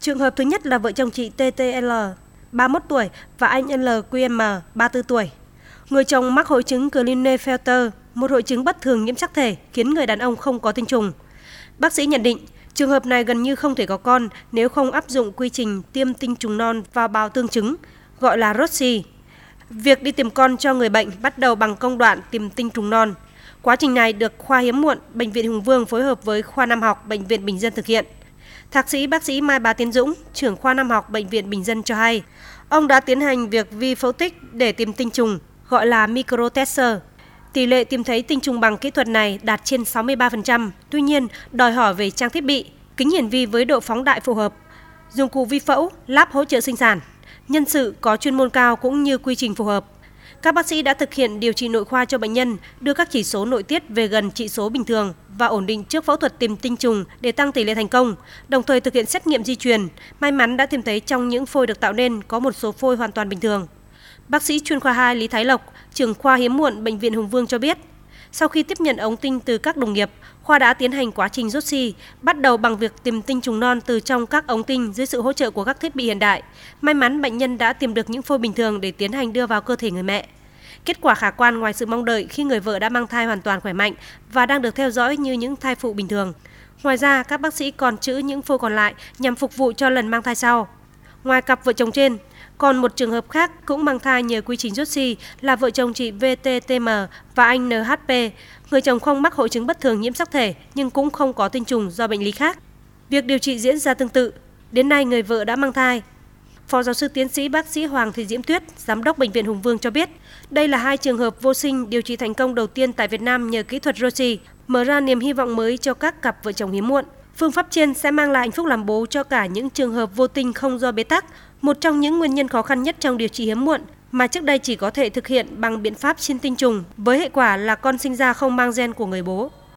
Trường hợp thứ nhất là vợ chồng chị TTL, 31 tuổi và anh LQM, 34 tuổi. Người chồng mắc hội chứng Klinefelter, một hội chứng bất thường nhiễm sắc thể khiến người đàn ông không có tinh trùng. Bác sĩ nhận định, trường hợp này gần như không thể có con nếu không áp dụng quy trình tiêm tinh trùng non vào bào tương trứng, gọi là ROSI. Việc đi tìm con cho người bệnh bắt đầu bằng công đoạn tìm tinh trùng non. Quá trình này được khoa hiếm muộn Bệnh viện Hùng Vương phối hợp với khoa Nam học Bệnh viện Bình dân thực hiện. Thạc sĩ bác sĩ Mai Bá Tiến Dũng, trưởng khoa Nam học Bệnh viện Bình dân cho hay, ông đã tiến hành việc vi phẫu tích để tìm tinh trùng, gọi là microtester. Tỷ lệ tìm thấy tinh trùng bằng kỹ thuật này đạt trên 63%, tuy nhiên đòi hỏi về trang thiết bị, kính hiển vi với độ phóng đại phù hợp, dụng cụ vi phẫu, lab hỗ trợ sinh sản, nhân sự có chuyên môn cao cũng như quy trình phù hợp. Các bác sĩ đã thực hiện điều trị nội khoa cho bệnh nhân, đưa các chỉ số nội tiết về gần chỉ số bình thường và ổn định trước phẫu thuật tìm tinh trùng để tăng tỷ lệ thành công, đồng thời thực hiện xét nghiệm di truyền. May mắn đã tìm thấy trong những phôi được tạo nên có một số phôi hoàn toàn bình thường. Bác sĩ chuyên khoa 2 Lý Thái Lộc, trưởng khoa hiếm muộn Bệnh viện Hùng Vương cho biết, sau khi tiếp nhận ống tinh từ các đồng nghiệp, khoa đã tiến hành quá trình rút xi, bắt đầu bằng việc tìm tinh trùng non từ trong các ống tinh dưới sự hỗ trợ của các thiết bị hiện đại. May mắn bệnh nhân đã tìm được những phôi bình thường để tiến hành đưa vào cơ thể người mẹ. Kết quả khả quan ngoài sự mong đợi khi người vợ đã mang thai hoàn toàn khỏe mạnh và đang được theo dõi như những thai phụ bình thường. Ngoài ra, các bác sĩ còn trữ những phôi còn lại nhằm phục vụ cho lần mang thai sau. Ngoài cặp vợ chồng trên, còn một trường hợp khác cũng mang thai nhờ quy trình rút xi là vợ chồng chị VTTM và anh NHP. Người chồng không mắc hội chứng bất thường nhiễm sắc thể nhưng cũng không có tinh trùng do bệnh lý khác. Việc điều trị diễn ra tương tự. Đến nay người vợ đã mang thai. Phó giáo sư tiến sĩ bác sĩ Hoàng Thị Diễm Tuyết, giám đốc bệnh viện Hùng Vương cho biết, đây là hai trường hợp vô sinh điều trị thành công đầu tiên tại Việt Nam nhờ kỹ thuật ROSI, mở ra niềm hy vọng mới cho các cặp vợ chồng hiếm muộn. Phương pháp trên sẽ mang lại hạnh phúc làm bố cho cả những trường hợp vô tinh không do bế tắc, một trong những nguyên nhân khó khăn nhất trong điều trị hiếm muộn mà trước đây chỉ có thể thực hiện bằng biện pháp xin tinh trùng với hệ quả là con sinh ra không mang gen của người bố.